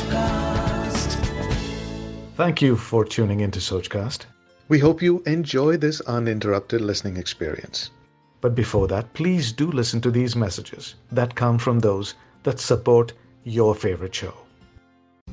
Sochcast. Thank you for tuning into Sochcast. We hope you enjoy this uninterrupted listening experience. But before that, please do listen to these messages that come from those that support your favorite show.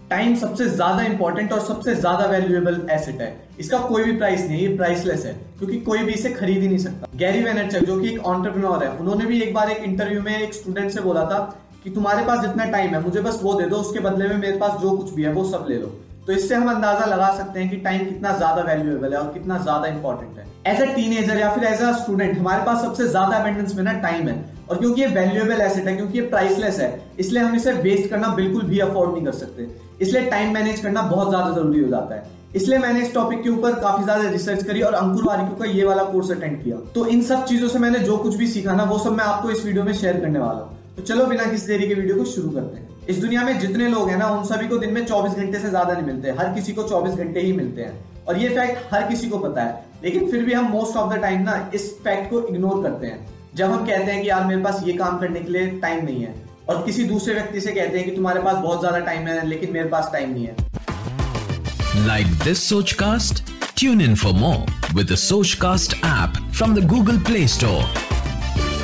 Time सबसे ज्यादा important और सबसे ज्यादा valuable asset है इसका कोई भी price नहीं ये प्राइसलेस है क्योंकि कोई भी इसे खरीद ही नहीं सकता गैरी वेनरचक जो कि एक ऑन्टरप्रनोर है उन्होंने भी एक बार एक इंटरव्यू में एक स्टूडेंट से बोला था कि तुम्हारे पास जितना टाइम है, मुझे बस वो दे दो, उसके बदले में मेरे पास जो कुछ भी है, वो सब ले लो। तो इससे हम अंदाज़ा लगा सकते हैं कि टाइम कितना ज़्यादा वैल्यूएबल है और कितना ज़्यादा इंपॉर्टेंट है। एज अ टीनेजर या फिर एज अ स्टूडेंट हमारे पास सबसे ज़्यादा अबेंडेंस में ना टाइम है। और क्योंकि ये वैल्यूएबल एसेट है, क्योंकि ये प्राइसलेस है, इसलिए हम इसे वेस्ट करना बिल्कुल भी अफोर्ड नहीं कर सकते। इसलिए टाइम मैनेज करना बहुत ज़्यादा ज़रूरी हो जाता है। इसलिए मैंने इस टॉपिक के ऊपर काफ़ी ज़्यादा रिसर्च करी और अंकुर वारिको का ये वाला कोर्स अटेंड किया। तो इन सब चीज़ों से मैंने जो कुछ भी सीखा ना, वो सब मैं आपको इस वीडियो में शेयर करने वाला हूँ। तो चलो बिना किसी देरी के वीडियो को शुरू करते हैं। इस दुनिया में जितने लोग हैं ना, उन सभी को दिन में 24 घंटे से ज़्यादा नहीं मिलते। हर किसी को 24 घंटे ही मिलते हैं। और ये फैक्ट हर किसी को पता है। लेकिन फिर भी हम मोस्ट ऑफ़ द टाइम ना इस फैक्ट को इग्नोर करते हैं। जब हम कहते हैं कि यार, मेरे पास ये काम करने के लिए टाइम नहीं है, और किसी दूसरे व्यक्ति से कहते हैं कि तुम्हारे पास बहुत ज़्यादा टाइम है, लेकिन मेरे पास टाइम नहीं है। Like this Sochcast? Tune in for more with the cast app from the Google Play Store.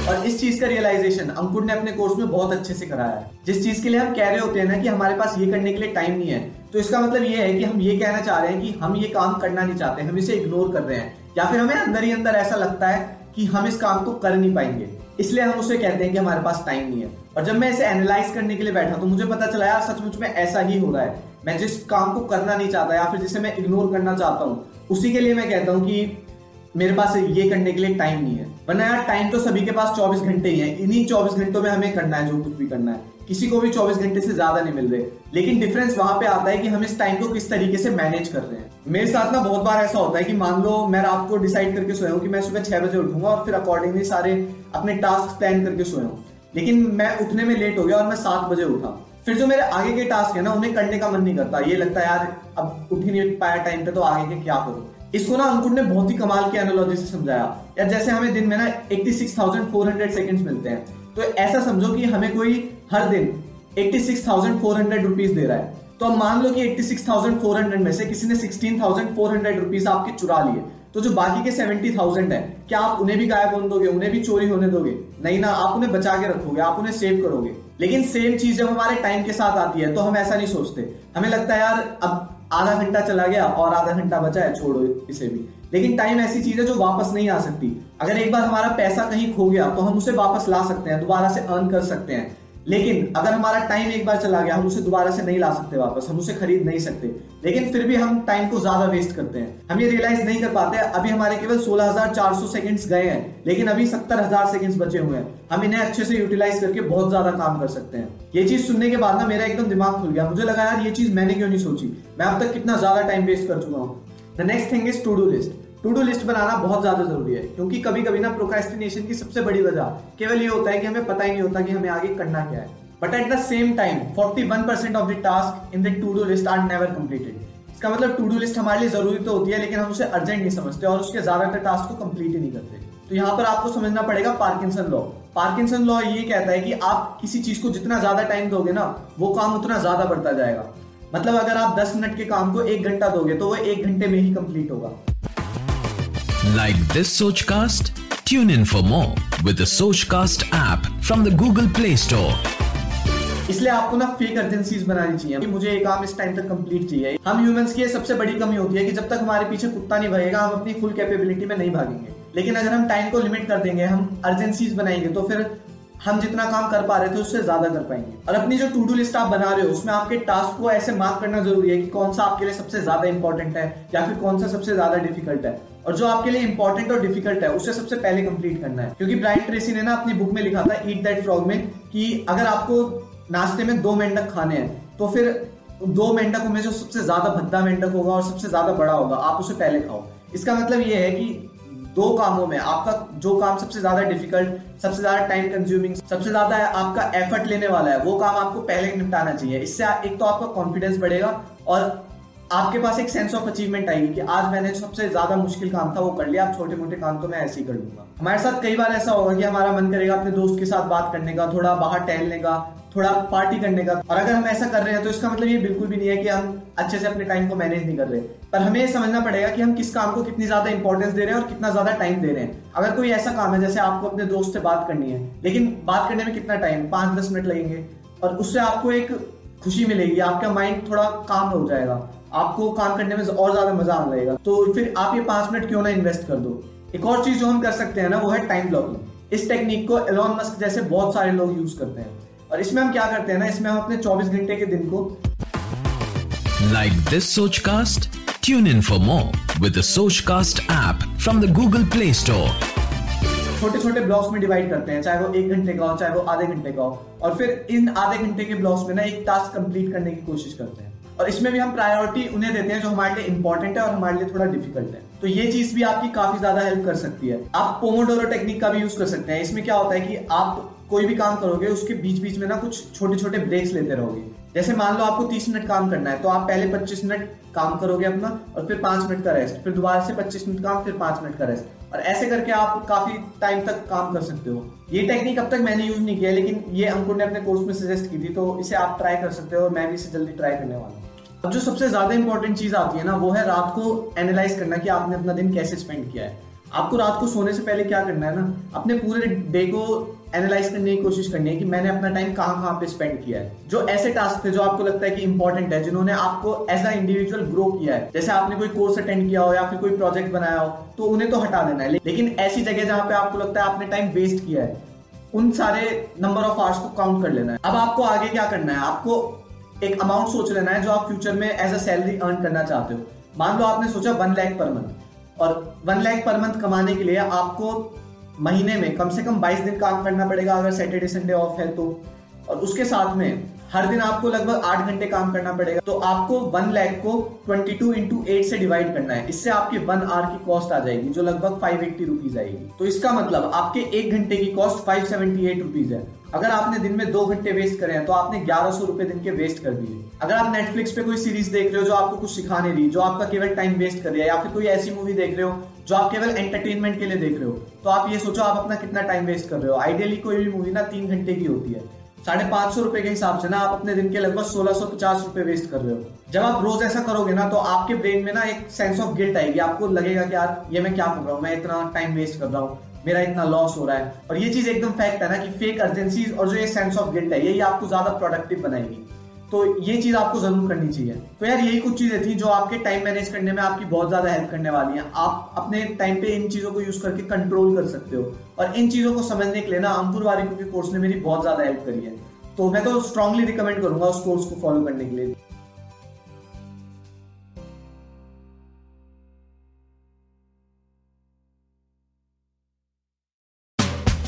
और इस चीज़ का रियलाइजेशन अंकुर ने अपने कोर्स में बहुत अच्छे से कराया है। जिस चीज़ के लिए हम कह रहे होते हैं ना कि हमारे पास ये करने के लिए टाइम नहीं है तो इसका मतलब ये है कि हम ये कहना चाह रहे हैं कि हम ये काम करना नहीं चाहते, हम इसे इग्नोर कर रहे हैं। या फिर हमें अंदर ही अंदर ऐसा लगता है कि हम इस काम को कर नहीं पाएँगे, इसलिए हम उसे कहते हैं कि हमारे पास टाइम नहीं है। और जब मैं इसे एनालाइज करने के लिए बैठा तो मुझे पता चला, यार, सचमुच में ऐसा ही हो रहा है। मैं जिस काम को करना नहीं चाहता, या फिर जिसे मैं इग्नोर करना चाहता हूँ, उसी के लिए मैं कहता हूँ कि मेरे पास ये करने के लिए टाइम नहीं है। वरना यार टाइम तो सभी के पास 24 घंटे ही है। इन्हीं 24 घंटों में हमें करना है, जो कुछ भी करना है। किसी को भी 24 घंटे से ज़्यादा नहीं मिल रहे। लेकिन डिफरेंस वहाँ पे आता है कि हम इस टाइम को किस तरीके से मैनेज कर रहे हैं। मेरे साथ ना बहुत बार ऐसा होता है कि मान लो, मैं रात को डिसाइड करके सोया हूँ कि मैं सुबह छह बजे उठूँगा और फिर अकॉर्डिंगली सारे अपने टास्क प्लान करके सोया हूँ। लेकिन मैं उठने में लेट हो गया और मैं सात बजे उठा। फिर जो मेरे आगे के टास्क है ना, उन्हें करने का मन नहीं करता। ये लगता है, यार, अब उठ ही नहीं पाया टाइम पे तो आगे के क्या करूँ? इसको ना अंकुर ने बहुत ही कमाल की एनोलॉजी से समझाया। यार जैसे हमें दिन में ना 86,400 सेकंड्स मिलते हैं तो ऐसा समझो कि हमें कोई हर दिन 86,400 रुपीस दे रहा है। तो अब मान लो कि 86,400 में से किसी ने 16,400 रुपीस आपके चुरा लिए तो जो बाकी के 70,000 है क्या आप उन्हें भी गायब होने दोगे उन्हें भी चोरी होने दोगे? नहीं ना आप उन्हें बचा के रखोगे आप उन्हें सेव करोगे। लेकिन सेम चीज़ जब हमारे टाइम के साथ आती है तो हम ऐसा नहीं सोचते। हमें लगता है यार अब आधा घंटा चला गया और आधा घंटा बचा है, छोड़ो इसे भी। लेकिन टाइम ऐसी चीज़ है जो वापस नहीं आ सकती। अगर एक बार हमारा पैसा कहीं खो गया तो हम उसे वापस ला सकते हैं, दोबारा से अर्न कर सकते हैं। लेकिन अगर हमारा टाइम एक बार चला गया हम उसे दोबारा से नहीं ला सकते वापस हम उसे खरीद नहीं सकते। लेकिन फिर भी हम टाइम को ज़्यादा वेस्ट करते हैं। हम ये रियलाइज़ नहीं कर पाते अभी हमारे केवल 16,400 सेकंड्स गए हैं लेकिन अभी 70,000 सेकंड्स बचे हुए हैं। हम इन्हें अच्छे से यूटिलाइज करके बहुत ज़्यादा काम कर सकते हैं। ये चीज़ सुनने के बाद ना मेरा एकदम दिमाग खुल गया। मुझे लगा यार ये चीज़ मैंने क्यों नहीं सोची? मैं अब तक कितना ज़्यादा टाइम वेस्ट कर चुका हूँ। The next thing is to do list to do list बनाना बहुत ज़्यादा ज़रूरी है, क्योंकि कभी कभी ना प्रोक्रेस्टिनेशन की सबसे बड़ी वजह केवल ये होता है कि हमें पता ही नहीं होता कि हमें आगे करना क्या है। But at the same time 41% of the task in the to do list are never completed इसका मतलब टू डू लिस्ट हमारे लिए ज़रूरी तो होती है, लेकिन हम उसे अर्जेंट नहीं समझते और उसके ज़्यादातर टास्क को कंप्लीट ही नहीं करते। तो यहाँ पर आपको समझना पड़ेगा पार्किंसन लॉ पार्किंसन लॉ ये कहता है कि आप किसी चीज़ को जितना ज़्यादा टाइम दोगे ना, वो काम उतना ज़्यादा बढ़ता जाएगा। मतलब अगर आप 10 मिनट के काम को एक घंटा दोगे तो वो एक घंटे में ही कंप्लीट होगा। Like this Sochcast? Tune in for more with the Sochcast app from the Google Play Store. इसलिए आपको ना फेक अर्जेंसीज बनानी चाहिए। कि मुझे काम इस टाइम तक कंप्लीट चाहिए। हम ह्यूमंस की सबसे बड़ी कमी होती है कि जब तक हमारे पीछे कुत्ता नहीं भगेगा हम अपनी फुल कैपेबिलिटी में नहीं भागेंगे। लेकिन अगर हम टाइम को लिमिट कर देंगे, हम अर्जेंसीज बनाएँगे तो फिर हम जितना काम कर पा रहे थे, उससे ज़्यादा कर पाएँगे। और अपनी जो टू डू लिस्ट आप बना रहे हो, उसमें आपके टास्क को ऐसे मार्क करना ज़रूरी है कि कौन सा आपके लिए सबसे ज़्यादा इंपॉर्टेंट है, या फिर कौन सा सबसे ज़्यादा डिफ़िकल्ट है। और जो आपके लिए इंपॉर्टेंट और डिफ़िकल्ट है, उसे सबसे पहले कंप्लीट करना है। क्योंकि ब्राइट ट्रेसी ने ना अपनी बुक में लिखा था ईट दैट फ्रॉग में, कि अगर आपको नाश्ते में दो मेंढक खाने हैं तो फिर दो मेंढकों में जो सबसे ज़्यादा भद्दा मेंढक होगा और सबसे ज़्यादा बड़ा होगा। आप उसे पहले खाओ। इसका मतलब ये है कि दो कामों में आपका जो काम सबसे ज़्यादा डिफ़िकल्ट सबसे ज़्यादा टाइम कंज्यूमिंग सबसे ज़्यादा आपका एफर्ट लेने वाला है, वो काम आपको पहले निपटाना चाहिए। इससे एक तो आपका कॉन्फिडेंस बढ़ेगा और आपके पास एक सेंस ऑफ़ अचीवमेंट आएगी कि आज मैंने सबसे ज़्यादा मुश्किल काम था वो कर लिया अब छोटे मोटे काम तो मैं ऐसे ही कर लूँगा। हमारे साथ कई बार ऐसा होगा कि हमारा मन करेगा अपने दोस्त के साथ बात करने का, थोड़ा बाहर टहलने का, थोड़ा पार्टी करने का। और अगर हम ऐसा कर रहे हैं तो इसका मतलब ये बिल्कुल भी नहीं है कि हम अच्छे से अपने टाइम को मैनेज नहीं कर रहे। पर हमें ये समझना पड़ेगा कि हम किस काम को कितनी ज़्यादा इंपॉर्टेंस दे रहे हैं और कितना ज़्यादा टाइम दे रहे हैं। अगर कोई ऐसा काम है, जैसे आपको अपने दोस्त से बात करनी है, लेकिन बात करने में कितना टाइम पाँच दस मिनट लगेंगे। और उससे आपको एक खुशी मिलेगी, आपका माइंड थोड़ा काम हो जाएगा, आपको काम करने में और ज़्यादा मज़ा आने लगेगा। तो फिर आप ये पाँच मिनट क्यों ना इन्वेस्ट कर दो? एक और चीज़ जो हम कर सकते हैं ना, वो है टाइम ब्लॉकिंग इस टेक्निक को एलॉन मस्क जैसे बहुत सारे लोग यूज़ करते हैं। और इसमें हम क्या करते हैं ना, इसमें हम अपने 24 घंटे के दिन को like this Soch cast tune in for more with Soch cast app from the Google Play Store छोटे छोटे ब्लॉक्स में डिवाइड करते हैं, चाहे वो एक घंटे का हो, चाहे वो आधे घंटे का हो। और फिर इन आधे घंटे के ब्लॉक्स में ना एक टास्क कंप्लीट करने की कोशिश करते हैं। और इसमें भी हम प्रायोरिटी उन्हें देते हैं जो हमारे लिए इंपॉर्टेंट है और हमारे लिए थोड़ा डिफ़िकल्ट है। तो ये चीज़ भी आपकी काफ़ी ज़्यादा हेल्प कर सकती है। आप पोमोडोरो टेक्निक का भी यूज़ कर सकते हैं। इसमें क्या होता है कि आप कोई भी काम करोगे, उसके बीच बीच में ना कुछ छोटे छोटे ब्रेक्स लेते रहोगे। जैसे मान लो आपको 30 मिनट काम करना है तो आप पहले 25 मिनट काम करोगे अपना और फिर 5 मिनट का रेस्ट फिर दोबारा से 25 मिनट काम, फिर 5 मिनट का रेस्ट और ऐसे करके आप काफ़ी टाइम तक काम कर सकते हो। ये टेक्निक अब तक मैंने यूज़ नहीं किया, लेकिन ये अंकुर ने अपने कोर्स में सजेस्ट की थी तो इसे आप ट्राई कर सकते हो और मैं भी इसे जल्दी ट्राई करने वाला हूँ। अब जो सबसे ज़्यादा इंपॉर्टेंट चीज़ आती है ना, वो है रात को एनालाइज करना कि आपने अपना दिन कैसे स्पेंड किया है। आपको रात को सोने से पहले क्या करना है ना, अपने पूरे डे को एनालाइज करने की कोशिश करनी है कि मैंने अपना टाइम कहाँ कहाँ पे स्पेंड किया है। जो ऐसे टास्क थे, जो आपको लगता है कि इंपॉर्टेंट है, जिन्होंने आपको एज अ इंडिविजुअल ग्रो किया है। जैसे आपने कोई कोर्स अटेंड किया हो या फिर कोई प्रोजेक्ट बनाया हो तो उन्हें तो हटा देना है। लेकिन ऐसी जगह जहाँ पे आपको लगता है आपने टाइम वेस्ट किया है, उन सारे नंबर ऑफ़ आवर्स को काउंट कर लेना है। अब आपको आगे क्या करना है? आपको एक अमाउंट सोच लेना है जो आप फ्यूचर में एज अ सैलरी अर्न करना चाहते हो। मान लो आपने सोचा वन लैख पर मंथ और वन लैख पर मंथ कमाने के लिए आपको महीने में कम से कम 22 दिन काम करना पड़ेगा अगर सैटरडे संडे ऑफ़ है तो। और उसके साथ में हर दिन आपको लगभग आठ घंटे काम करना पड़ेगा। तो आपको वन लैख को ट्वेंटी टू इंटू एट से डिवाइड करना है। इससे आपकी वन आवर की कॉस्ट आ जाएगी, जो लगभग फाइव एट्टी रुपीज़ आएगी। तो इसका मतलब आपके एक घंटे की cost five seventy eight rupees है। अगर आपने दिन में दो घंटे वेस्ट करे हैं तो आपने ग्यारह सौ रुपए दिन के वेस्ट कर दिए। अगर आप नेटफ्लिक्स पे कोई सीरीज़ देख रहे हो जो आपको कुछ सिखाने रही जो आपका केवल टाइम वेस्ट कर रही है या फिर कोई ऐसी मूवी देख रहे हो जो आप केवल एंटरटेनमेंट के लिए देख रहे हो। तो आप ये सोचो, आप अपना कितना टाइम वेस्ट कर रहे हो। आइडियली कोई भी मूवी ना तीन घंटे की होती है। साढ़े पाँच सौ रुपए के हिसाब से ना आप अपने दिन के लगभग सोलह सौ पचास रुपए वेस्ट कर रहे हो। जब आप रोज ऐसा करोगे ना तो आपके ब्रेन में ना एक सेंस ऑफ़ गिल्ट आएगी। आपको लगेगा कि यार, ये मैं क्या कर रहा हूँ? मैं इतना टाइम वेस्ट कर रहा हूँ। मेरा इतना लॉस हो रहा है। और ये चीज़ एकदम फैक्ट है ना कि फेक अर्जेंसीज और जो ये सेंस ऑफ़ गिल्ट है, यही आपको ज़्यादा प्रोडक्टिव बनाएगी। तो ये चीज़ आपको ज़रूर करनी चाहिए। तो यार यही कुछ चीज़ें थी जो आपके टाइम मैनेज करने में आपकी बहुत ज़्यादा हेल्प करने वाली है। आप अपने टाइम पे इन चीज़ों को यूज़ करके कंट्रोल कर सकते हो। और इन चीज़ों को समझने के लिए ना अंकुर वारिको के कोर्स ने मेरी बहुत ज़्यादा हेल्प करी है। तो मैं तो स्ट्रांगली रिकमेंड करूँगा उस कोर्स को फॉलो करने के लिए।